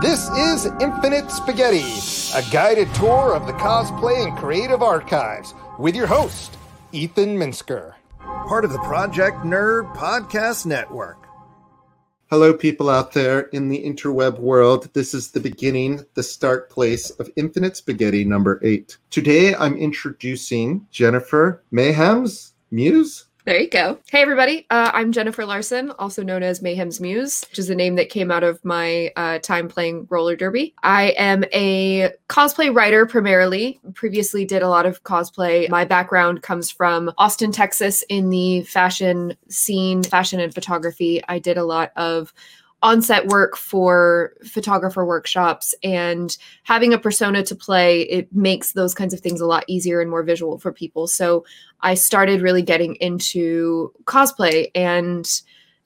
This is Infinite Spaghetti, a guided tour of the cosplay and creative archives with your host, Ethan Minsker. Part of the Project Nerd Podcast Network. Hello, people out there in the interweb world. This is the beginning, the start place of Infinite Spaghetti number eight. Today, I'm introducing Jennifer Mayhem's Muse. There you go. Hey, everybody. Uh, I'm Jennifer Larson, also known as Mayhem's Muse, which is a name that came out of my uh, time playing roller derby. I am a cosplay writer primarily. Previously, did a lot of cosplay. My background comes from Austin, Texas, in the fashion scene, fashion and photography. I did a lot of on-set work for photographer workshops and having a persona to play it makes those kinds of things a lot easier and more visual for people. So i started really getting into cosplay and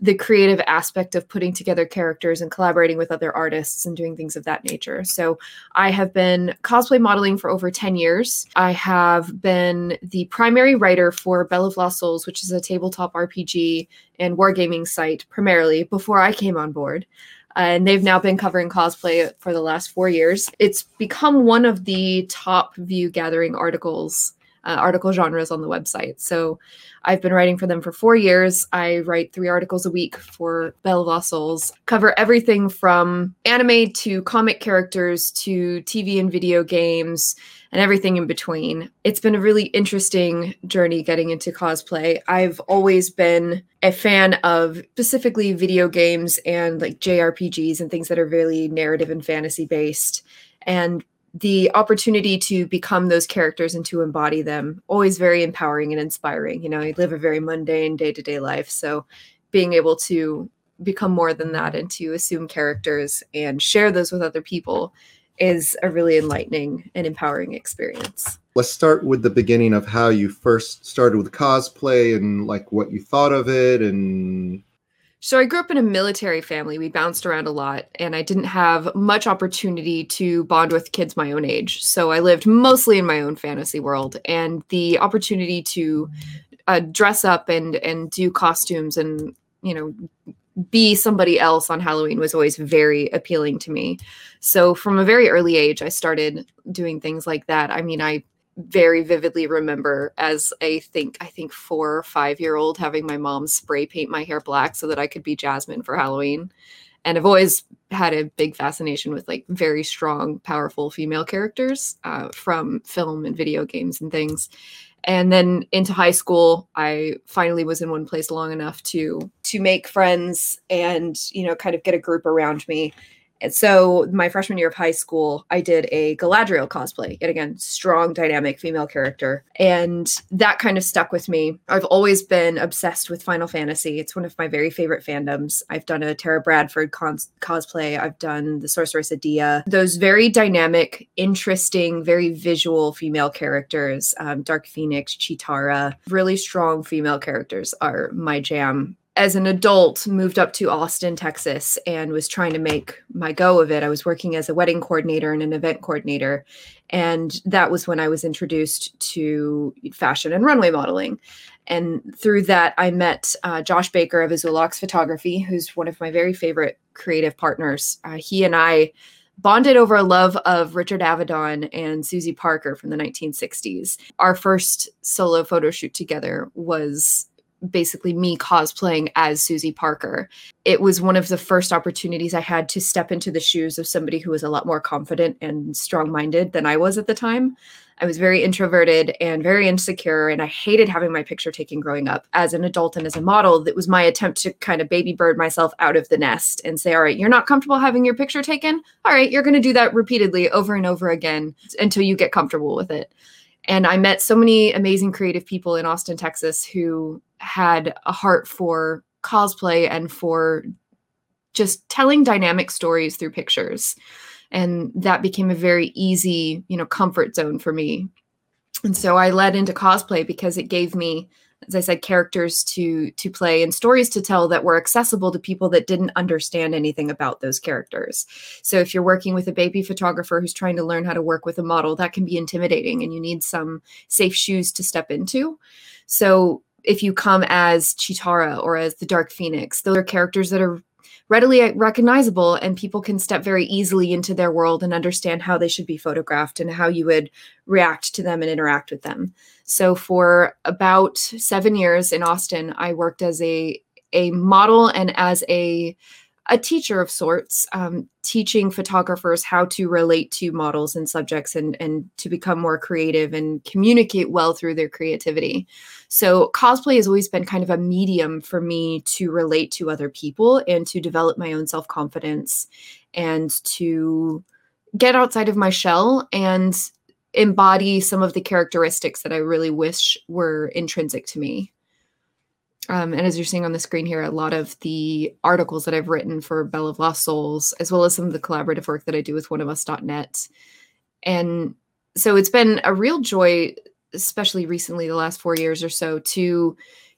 the creative aspect of putting together characters and collaborating with other artists and doing things of that nature. So, I have been cosplay modeling for over 10 years. I have been the primary writer for Bell of Lost Souls, which is a tabletop RPG and wargaming site primarily before I came on board. and they've now been covering cosplay for the last four years. It's become one of the top view gathering articles uh, article genres on the website. So I've been writing for them for four years. I write three articles a week for Bell of Souls, cover everything from anime to comic characters to TV and video games and everything in between. It's been a really interesting journey getting into cosplay. I've always been a fan of specifically video games and like JRPGs and things that are really narrative and fantasy based. And the opportunity to become those characters and to embody them always very empowering and inspiring. You know you live a very mundane day-to-day life so being able to become more than that and to assume characters and share those with other people is a really enlightening and empowering experience. Let's start with the beginning of how you first started with cosplay and like what you thought of it and so I grew up in a military family. We bounced around a lot, and I didn't have much opportunity to bond with kids my own age. So I lived mostly in my own fantasy world, and the opportunity to uh, dress up and and do costumes and you know be somebody else on Halloween was always very appealing to me. So from a very early age, I started doing things like that. I mean, I very vividly remember as a think I think four or five year old having my mom spray paint my hair black so that I could be Jasmine for Halloween. And I've always had a big fascination with like very strong, powerful female characters uh, from film and video games and things. And then into high school, I finally was in one place long enough to to make friends and you know kind of get a group around me so my freshman year of high school, I did a Galadriel cosplay. Yet again, strong, dynamic female character. And that kind of stuck with me. I've always been obsessed with Final Fantasy. It's one of my very favorite fandoms. I've done a Terra Branford cons- cosplay. I've done the Sorceress Edea. Those very dynamic, interesting, very visual female characters, um, Dark Phoenix, Cheetara, really strong female characters are my jam as an adult moved up to austin texas and was trying to make my go of it. I was working as a wedding coordinator and an event coordinator and that was when i was introduced to fashion and runway modeling. And through that i met uh, josh baker of azulax photography who's one of my very favorite creative partners. Uh, he and i bonded over a love of Richard Avedon and Suzy Parker from the 1960s. Our first solo photo shoot together was basically me cosplaying as Suzy Parker. It was one of the first opportunities I had to step into the shoes of somebody who was a lot more confident and strong minded than I was at the time. I was very introverted and very insecure, and I hated having my picture taken growing up. As an adult and as a model, that was my attempt to kind of baby bird myself out of the nest and say, All right, you're not comfortable having your picture taken? All right, you're going to do that repeatedly over and over again until you get comfortable with it. And I met so many amazing creative people in Austin, Texas who had a heart for cosplay and for just telling dynamic stories through pictures. And that became a very easy, you know, comfort zone for me. And so I led into cosplay because it gave me as I said, characters to to play and stories to tell that were accessible to people that didn't understand anything about those characters. So if you're working with a baby photographer who's trying to learn how to work with a model, that can be intimidating and you need some safe shoes to step into. So if you come as Cheetara or as the Dark Phoenix, those are characters that are readily recognizable and people can step very easily into their world and understand how they should be photographed and how you would react to them and interact with them. So for about 7 years in Austin, I worked as a a model and as a a teacher of sorts, um, teaching photographers how to relate to models and subjects and, and to become more creative and communicate well through their creativity. So, cosplay has always been kind of a medium for me to relate to other people and to develop my own self confidence and to get outside of my shell and embody some of the characteristics that I really wish were intrinsic to me. Um, and as you're seeing on the screen here, a lot of the articles that I've written for Bell of Lost Souls, as well as some of the collaborative work that I do with one of oneofus.net. And so it's been a real joy, especially recently, the last four years or so, to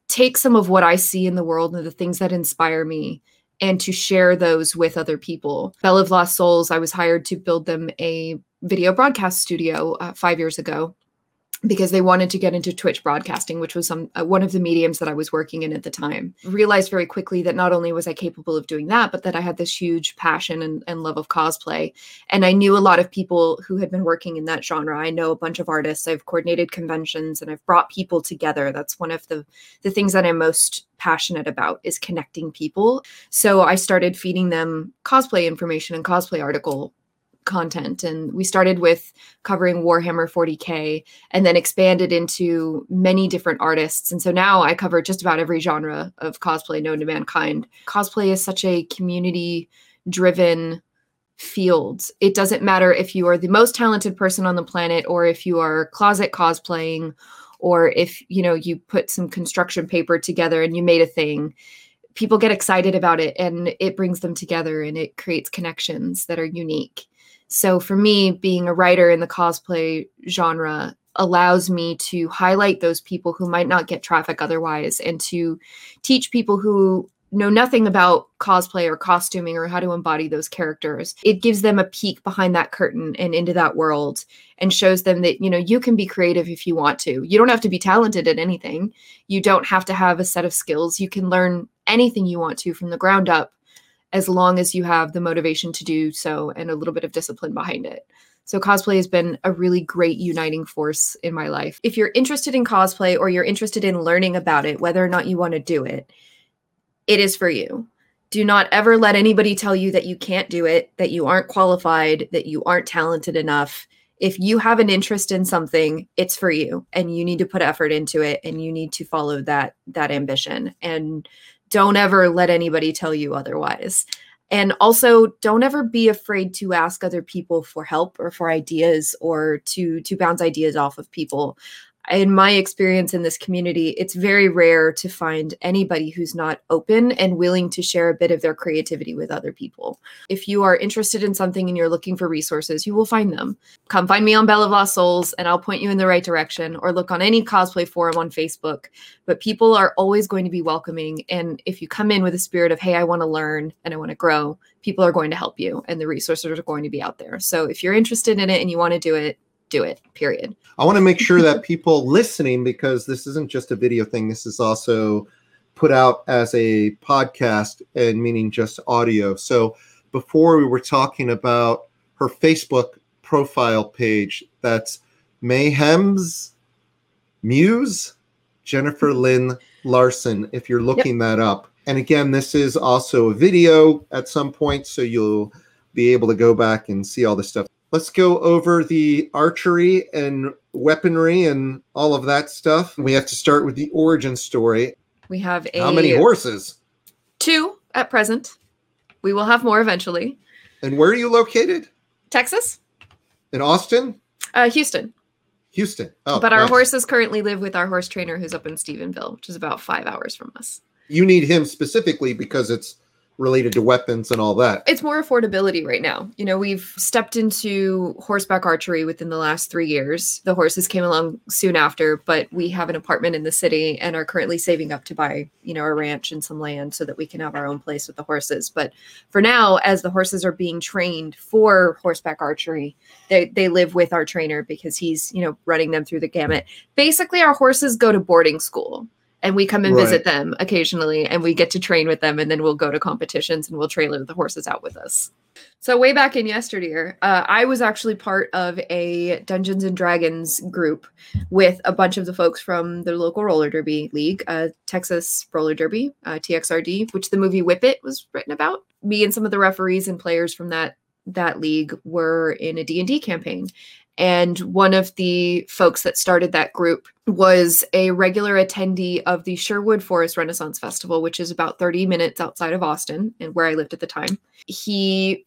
take some of what I see in the world and the things that inspire me and to share those with other people. Bell of Lost Souls, I was hired to build them a video broadcast studio uh, five years ago because they wanted to get into Twitch broadcasting, which was some uh, one of the mediums that I was working in at the time. Realized very quickly that not only was I capable of doing that, but that I had this huge passion and, and love of cosplay. And I knew a lot of people who had been working in that genre. I know a bunch of artists. I've coordinated conventions and I've brought people together. That's one of the the things that I'm most passionate about is connecting people. So I started feeding them cosplay information and cosplay article content. And we started with covering warhammer 40k and then expanded into many different artists. And so now i cover just about every genre of cosplay known to mankind. Cosplay is such a community driven field. It doesn't matter if you are the most talented person on the planet or if you are closet cosplaying or if you know you put some construction paper together and you made a thing. People get excited about it and it brings them together and it creates connections that are unique so for me, being a writer in the cosplay genre allows me to highlight those people who might not get traffic otherwise and to teach people who know nothing about cosplay or costuming or how to embody those characters. It gives them a peek behind that curtain and into that world and shows them that, you know, you can be creative if you want to. You don't have to be talented at anything. You don't have to have a set of skills. You can learn anything you want to from the ground up as long as you have the motivation to do so and a little bit of discipline behind it. So, cosplay has been a really great uniting force in my life. If you're interested in cosplay or you're interested in learning about it, whether or not you want to do it, it is for you. Do not ever let anybody tell you that you can't do it, that you aren't qualified, that you aren't talented enough. If you have an interest in something, it's for you and you need to put effort into it and you need to follow that that ambition. And don't ever let anybody tell you otherwise. And also don't ever be afraid to ask other people for help or for ideas or to to bounce ideas off of people in my experience in this community, it's very rare to find anybody who's not open and willing to share a bit of their creativity with other people. If you are interested in something and you're looking for resources, you will find them. Come find me on Bell of Lost Souls and I'll point you in the right direction or look on any cosplay forum on Facebook. But people are always going to be welcoming. And if you come in with a spirit of, hey, I want to learn and I want to grow, people are going to help you and the resources are going to be out there. So if you're interested in it and you want to do it, do it, period. I want to make sure that people listening, because this isn't just a video thing, this is also put out as a podcast and meaning just audio. So before we were talking about her Facebook profile page, that's Mayhem's Muse, Jennifer Lynn Larson, if you're looking yep. that up. And again, this is also a video at some point, so you'll be able to go back and see all the stuff let's go over the archery and weaponry and all of that stuff. We have to start with the origin story. We have a how many horses? Two at present. We will have more eventually. And where are you located? Texas. In Austin? Uh, Houston. Houston. Oh, but our nice. horses currently live with our horse trainer who's up in Stephenville, which is about five hours from us. You need him specifically because it's related to weapons and all that. It's more affordability right now. You know, we've stepped into horseback archery within the last three years. The horses came along soon after, but we have an apartment in the city and are currently saving up to buy, you know, a ranch and some land so that we can have our own place with the horses. But for now, as the horses are being trained for horseback archery, they, they live with our trainer because he's, you know, running them through the gamut. Basically, our horses go to boarding school and we come and right. visit them occasionally and we get to train with them and then we'll go to competitions and we'll trailer the horses out with us so way back in yesteryear uh, i was actually part of a dungeons and dragons group with a bunch of the folks from the local roller derby league uh, texas roller derby uh, txrd which the movie whip it was written about me and some of the referees and players from that that league were in a d&d campaign and one of the folks that started that group was a regular attendee of the Sherwood Forest Renaissance Festival, which is about 30 minutes outside of Austin and where I lived at the time. He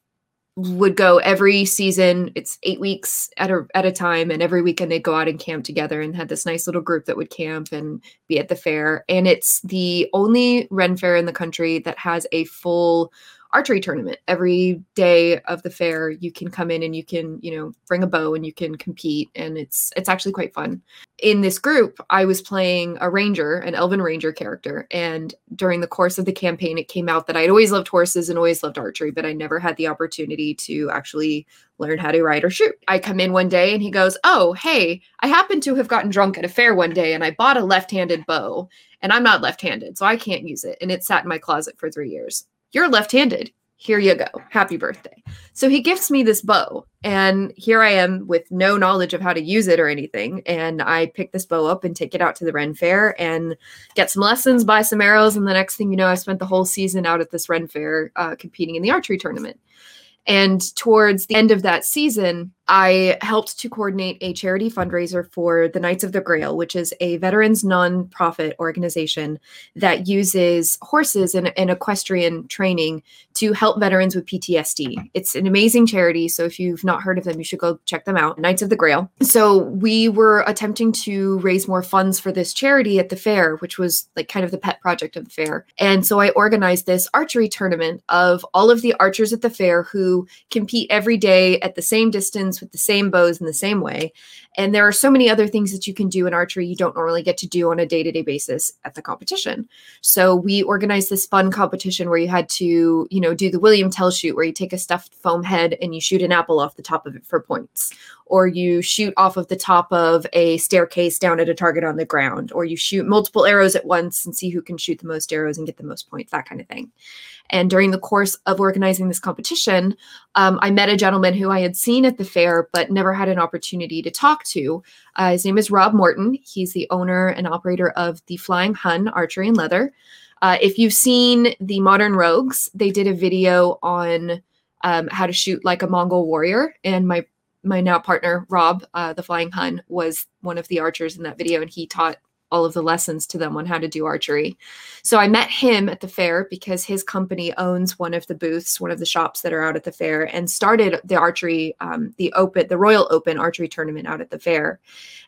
would go every season. It's eight weeks at a at a time, and every weekend they'd go out and camp together and had this nice little group that would camp and be at the fair. And it's the only Ren fair in the country that has a full archery tournament. Every day of the fair you can come in and you can you know bring a bow and you can compete and it's it's actually quite fun. In this group i was playing a ranger an elven ranger character and during the course of the campaign it came out that i'd always loved horses and always loved archery but i never had the opportunity to actually learn how to ride or shoot. I come in one day and he goes oh hey i happen to have gotten drunk at a fair one day and i bought a left-handed bow and i'm not left-handed so i can't use it and it sat in my closet for three years you're left handed. Here you go. Happy birthday. So he gifts me this bow. And here I am with no knowledge of how to use it or anything. And I pick this bow up and take it out to the Ren Fair and get some lessons, buy some arrows. And the next thing you know, I spent the whole season out at this Ren Fair uh, competing in the archery tournament. And towards the end of that season, I helped to coordinate a charity fundraiser for the Knights of the Grail, which is a veterans nonprofit organization that uses horses and, equestrian training to help veterans with PTSD. It's an amazing charity. So if you've not heard of them, you should go check them out. Knights of the Grail. So we were attempting to raise more funds for this charity at the fair, which was like kind of the pet project of the fair. And so I organized this archery tournament of all of the archers at the fair who compete every day at the same distance with the same bows in the same way. And there are so many other things that you can do in archery you don't normally get to do on a day to day basis at the competition. So we organized this fun competition where you had to, you know, do the William Tell shoot, where you take a stuffed foam head and you shoot an apple off the top of it for points, or you shoot off of the top of a staircase down at a target on the ground, or you shoot multiple arrows at once and see who can shoot the most arrows and get the most points, that kind of thing. And during the course of organizing this competition, um, I met a gentleman who I had seen at the fair but never had an opportunity to talk to. Uh, his name is Rob Morton. He's the owner and operator of the Flying Hun Archery and Leather. Uh, if you've seen the Modern Rogues, they did a video on um, how to shoot like a Mongol warrior, and my my now partner Rob, uh, the Flying Hun, was one of the archers in that video, and he taught all of the lessons to them on how to do archery. So I met him at the fair because his company owns one of the booths, one of the shops that are out at the fair, and started the archery, um, the open, the Royal Open archery tournament out at the fair.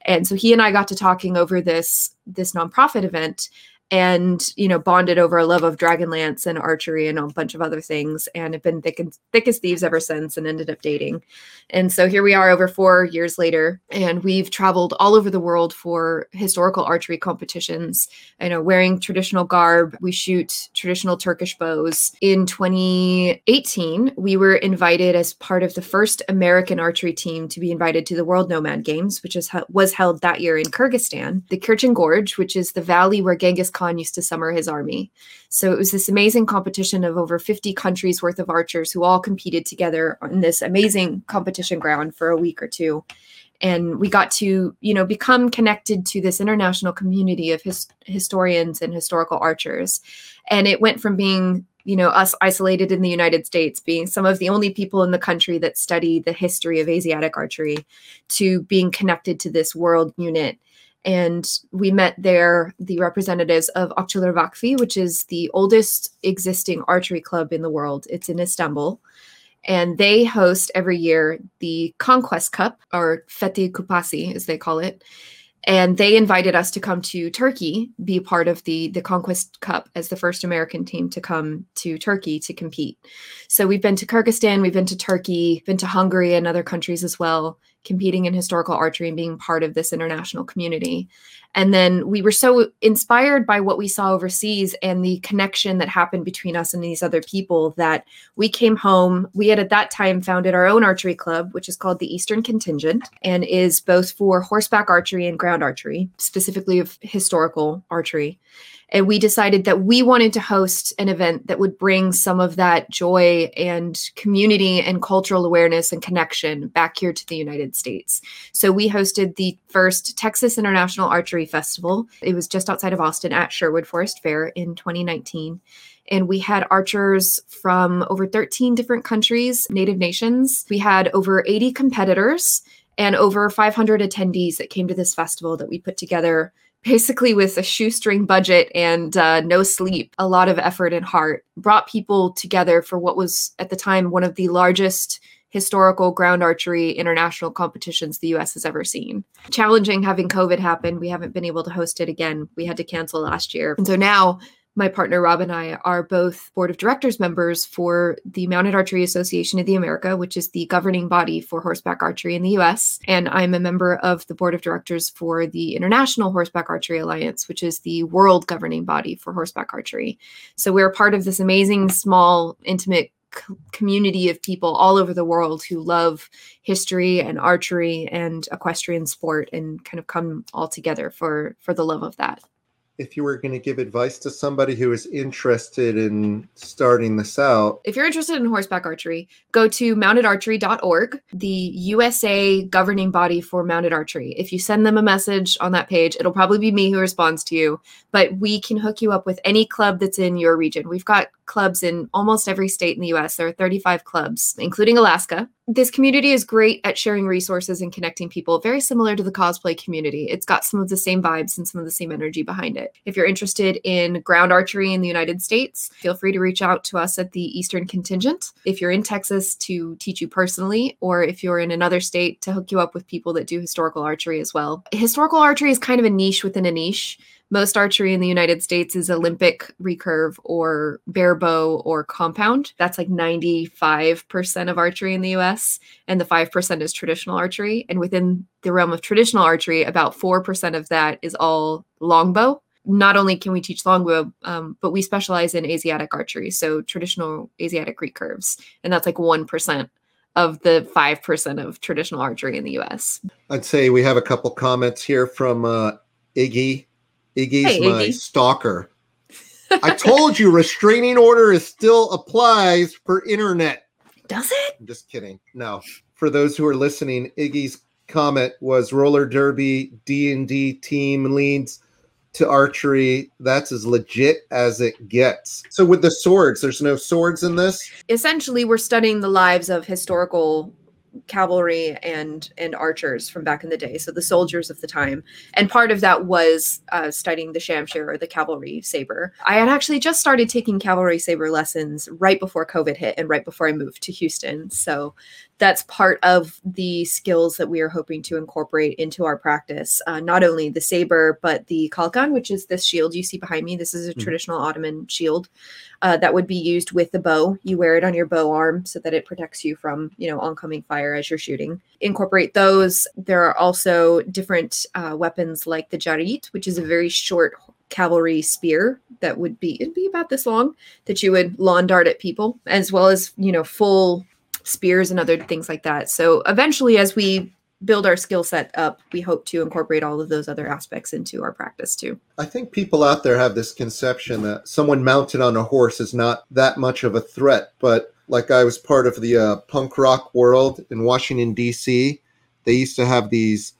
And so he and I got to talking over this this nonprofit event, and you know bonded over a love of dragonlance and archery and a bunch of other things and have been thick and thick as thieves ever since and ended up dating. And so here we are over four years later and we've traveled all over the world for historical archery competitions. You know wearing traditional garb we shoot traditional turkish bows. In 2018 we were invited as part of the first american archery team to be invited to the world nomad games which is was held that year in kyrgyzstan. The Kyrchyn gorge which is the valley where genghis Khan used to summer his army. So it was this amazing competition of over 50 countries worth of archers who all competed together on this amazing competition ground for a week or two. And we got to, you know, become connected to this international community of his, historians and historical archers. And it went from being you know us isolated in the united states being some of the only people in the country that study the history of asiatic archery to being connected to this world unit and we met there the representatives of Okçular Vakfi, which is the oldest existing archery club in the world. It's in Istanbul. And they host every year the Conquest Cup, or Fetih Kupasi, as they call it. And they invited us to come to Turkey, be part of the, the Conquest Cup as the first American team to come to Turkey to compete. So we've been to Kyrgyzstan, we've been to Turkey, been to Hungary and other countries as well competing in historical archery and being part of this international community. And then we were so inspired by what we saw overseas and the connection that happened between us and these other people that we came home. We had at that time founded our own archery club, which is called the Eastern Contingent and is both for horseback archery and ground archery, specifically of historical archery. And we decided that we wanted to host an event that would bring some of that joy and community and cultural awareness and connection back here to the United States. So we hosted the first Texas International Archery Festival. It was just outside of Austin at Sherwood Forest Fair in 2019 and we had archers from over 13 different countries, native nations. We had over 80 competitors and over 500 attendees that came to this festival that we put together basically with a shoestring budget and uh, no sleep, a lot of effort and heart, brought people together for what was at the time one of the largest historical ground archery international competitions the US has ever seen. Challenging having COVID happen. We haven't been able to host it again. We had to cancel last year. And so now my partner Rob and I are both board of directors members for the Mounted Archery Association of the America, which is the governing body for horseback archery in the US. And I'm a member of the board of directors for the International Horseback Archery Alliance, which is the world governing body for horseback archery. So we're part of this amazing, small, intimate community of people all over the world who love history and archery and equestrian sport and kind of come all together for for the love of that if you were going to give advice to somebody who is interested in starting this out? If you're interested in horseback archery, go to mountedarchery.org, the USA governing body for mounted archery. If you send them a message on that page, it'll probably be me who responds to you, but we can hook you up with any club that's in your region. We've got clubs in almost every state in the US. There are 35 clubs, including Alaska. This community is great at sharing resources and connecting people, very similar to the cosplay community. It's got some of the same vibes and some of the same energy behind it. If you're interested in ground archery in the United States, feel free to reach out to us at the Eastern Contingent. If you're in Texas, to teach you personally, or if you're in another state, to hook you up with people that do historical archery as well. Historical archery is kind of a niche within a niche most archery in the United States is Olympic recurve or bare bow or compound. That's like 95% of archery in the US, and the 5% is traditional archery. And within the realm of traditional archery, about 4% of that is all longbow. Not only can we teach longbow, um, but we specialize in Asiatic archery, so traditional Asiatic recurves, and that's like 1% of the 5% of traditional archery in the US. I'd say we have a couple comments here from uh, Iggy Iggy's hey, my Iggy. stalker. I told you restraining order is still applies for internet. Does it? I'm just kidding. No. For those who are listening, Iggy's comment was roller derby D&D team leads to archery. That's as legit as it gets. So with the swords, there's no swords in this? Essentially, we're studying the lives of historical cavalry and and archers from back in the day so the soldiers of the time and part of that was uh, studying the shamshir or the cavalry saber i had actually just started taking cavalry saber lessons right before covid hit and right before i moved to houston so that's part of the skills that we are hoping to incorporate into our practice. Uh, not only the saber, but the kalkan, which is this shield you see behind me. This is a mm-hmm. traditional Ottoman shield uh, that would be used with the bow. You wear it on your bow arm so that it protects you from, you know, oncoming fire as you're shooting. Incorporate those. There are also different uh, weapons like the jarit, which is a very short cavalry spear that would be it'd be about this long that you would lawn dart at people as well as you know full spears and other things like that. So eventually, as we build our skill set up, we hope to incorporate all of those other aspects into our practice too. I think people out there have this conception that someone mounted on a horse is not that much of a threat. But like I was part of the uh, punk rock world in Washington, D.C., they used to have these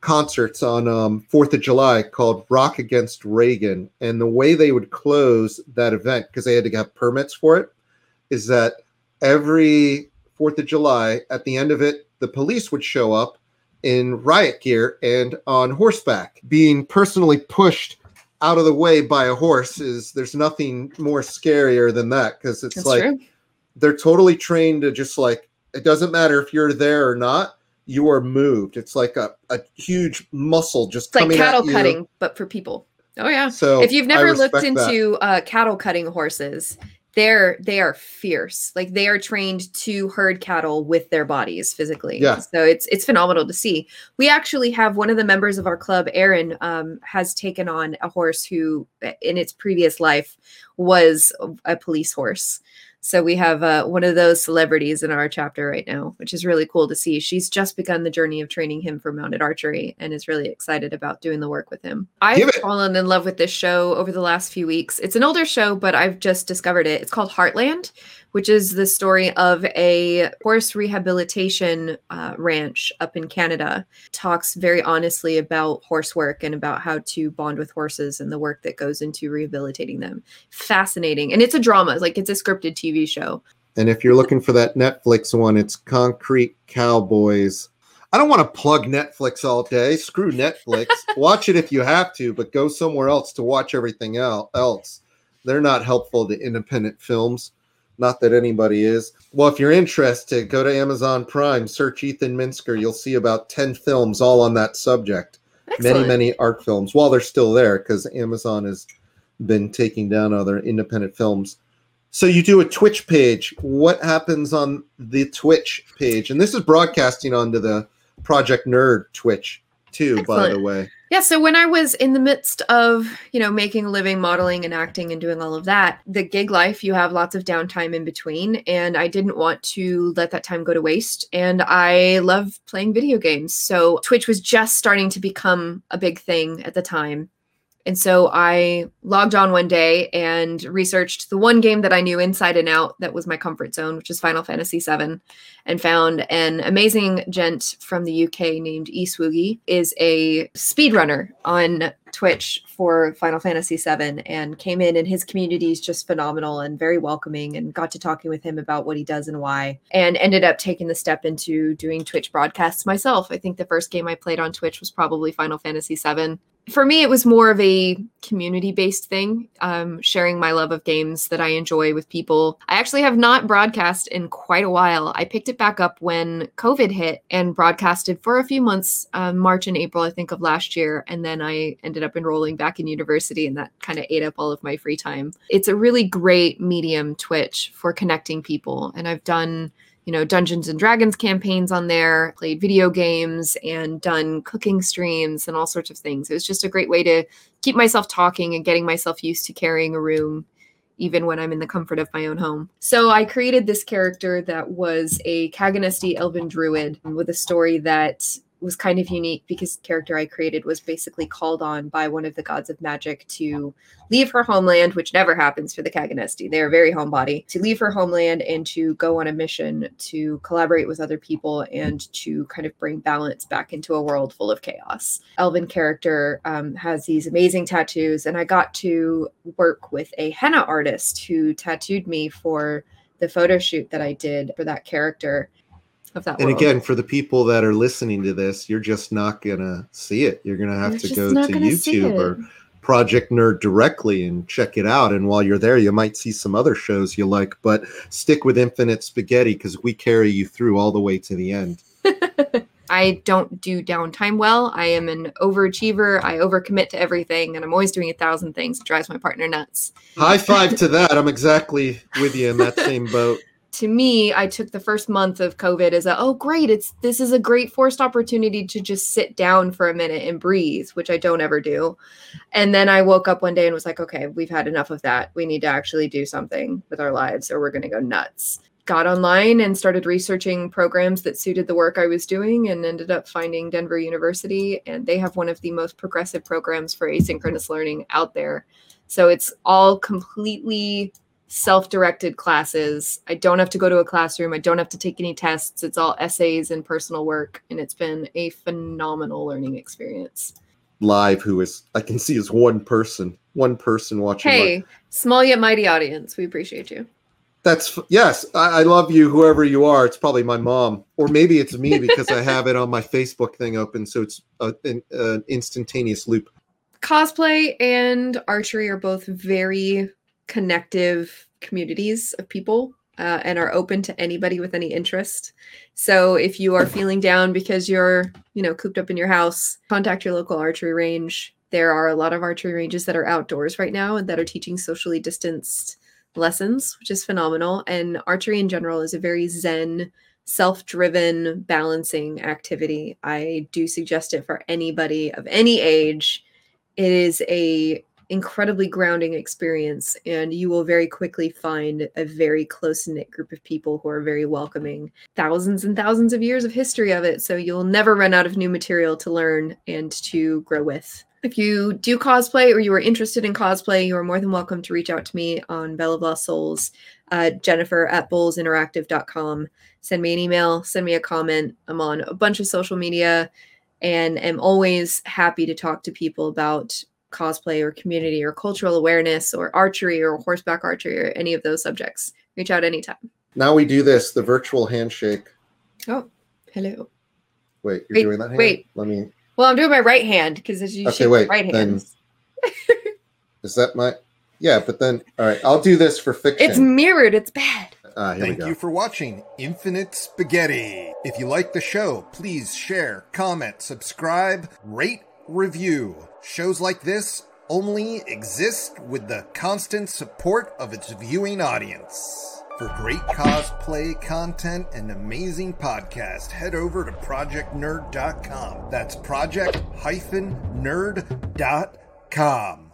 concerts on um, 4th of July called Rock Against Reagan. And the way they would close that event, because they had to have permits for it, is that every Fourth of July, at the end of it, the police would show up in riot gear and on horseback, being personally pushed out of the way by a horse. Is there's nothing more scarier than that because it's That's like true. They're totally trained to just like it doesn't matter if you're there or not. You are moved. It's like a, a huge muscle just it's coming like cattle cutting, but for people. Oh yeah. So if you've never looked into uh, cattle cutting horses, they're they are fierce like they are trained to herd cattle with their bodies physically Yeah. so it's it's phenomenal to see we actually have one of the members of our club aaron um, has taken on a horse who uh, in its previous life was a police horse so we have uh, one of those celebrities in our chapter right now which is really cool to see. She's just begun the journey of training him for mounted archery and is really excited about doing the work with him. I've fallen in love with this show over the last few weeks. It's an older show but i've just discovered it. It's called heartland which is the story of a horse rehabilitation uh, ranch up in Canada. Talks very honestly about horse work and about how to bond with horses and the work that goes into rehabilitating them. Fascinating. And it's a drama, like it's a scripted TV show. And if you're looking for that Netflix one, it's Concrete Cowboys. I don't want to plug Netflix all day. Screw Netflix. watch it if you have to, but go somewhere else to watch everything else. They're not helpful to independent films. Not that anybody is. Well, if you're interested, go to Amazon Prime, search Ethan Minsker. You'll see about 10 films all on that subject. Excellent. Many, many art films while they're still there because Amazon has been taking down other independent films. So you do a Twitch page. What happens on the Twitch page? And this is broadcasting onto the Project Nerd Twitch too, by the way. Yeah, so when I was in the midst of, you know, making a living, modeling and acting and doing all of that, the gig life, you have lots of downtime in between. And I didn't want to let that time go to waste. And I love playing video games. So Twitch was just starting to become a big thing at the time. And so I logged on one day and researched the one game that I knew inside and out that was my comfort zone, which is Final Fantasy VII, and found an amazing gent from the UK named eSwoogie is a speedrunner on Twitch for Final Fantasy VII and came in and his community is just phenomenal and very welcoming and got to talking with him about what he does and why and ended up taking the step into doing Twitch broadcasts myself. I think the first game I played on Twitch was probably Final Fantasy VII for me, it was more of a community based thing, um, sharing my love of games that I enjoy with people. I actually have not broadcast in quite a while. I picked it back up when COVID hit and broadcasted for a few months, um, March and April, I think, of last year. And then I ended up enrolling back in university, and that kind of ate up all of my free time. It's a really great medium, Twitch, for connecting people. And I've done you know dungeons and dragons campaigns on there played video games and done cooking streams and all sorts of things. It was just a great way to keep myself talking and getting myself used to carrying a room even when i'm in the comfort of my own home. So i created this character that was a Kagonesti elven druid with a story that was kind of unique because the character I created was basically called on by one of the gods of magic to leave her homeland, which never happens for the Kagonesti. They are very homebody, to leave her homeland and to go on a mission to collaborate with other people and to kind of bring balance back into a world full of chaos. Elven character um, has these amazing tattoos, and I got to work with a henna artist who tattooed me for the photo shoot that I did for that character of that And world. again, for the people that are listening to this, you're just not gonna see it. You're gonna have You're to go to YouTube or Project Nerd directly and check it out. And while you're there, you might see some other shows you like, but stick with Infinite Spaghetti because we carry you through all the way to the end. I don't do downtime well. I am an overachiever. I overcommit to everything, and I'm always doing a thousand things. It drives my partner nuts. High five to that. I'm exactly with you in that same boat. To me, I took the first month of COVID as a oh great, it's this is a great forced opportunity to just sit down for a minute and breathe, which I don't ever do. And then I woke up one day and was like, okay, we've had enough of that. We need to actually do something with our lives, or we're going to go nuts. Got online and started researching programs that suited the work I was doing and ended up finding Denver University. And they have one of the most progressive programs for asynchronous learning out there. So it's all completely self directed classes. I don't have to go to a classroom. I don't have to take any tests. It's all essays and personal work. And it's been a phenomenal learning experience. Live, who is I can see is one person, one person watching. live. Hey, small yet mighty audience. We appreciate you. That's yes. I, I love you, whoever you are. It's probably my mom, or maybe it's me because I have it on my Facebook thing open, so it's a, an, an instantaneous loop. cosplay and archery are both very connective communities of people uh, and are open to anybody with any interest so if you are feeling down because you're you know cooped up in your house contact your local archery range there are a lot of archery ranges that are outdoors right now and that are teaching socially distanced lessons, which is phenomenal. And archery in general is a very zen, self driven balancing activity. I do suggest it for anybody of any age. It is a incredibly grounding experience and you will very quickly find a very close knit group of people who are very welcoming thousands and thousands of years of history of it so you'll never run out of new material to learn and to grow with if you do cosplay or you are interested in cosplay, you are more than welcome to reach out to me on Bella Lost Souls, uh, Jennifer at bolsinteractive.com. Send me an email, send me a comment. I'm on a bunch of social media and am always happy to talk to people about cosplay or community or cultural awareness or archery or horseback archery or any of those subjects. Reach out anytime. Now we do this the virtual handshake. Oh, hello. Wait, you're wait, doing that hand? Wait. Let me. Well, I'm doing my right hand because as you Okay, wait. right then, hand. is that my. Yeah, but then. All right, I'll do this for fiction. It's mirrored. It's bad. Ah, here Thank we go. you for watching Infinite Spaghetti. If you like the show, please share, comment, subscribe, rate, review. Shows like this only exist with the constant support of its viewing audience. For great cosplay content and amazing podcast, head over to projectnerd.com. That's project-nerd.com.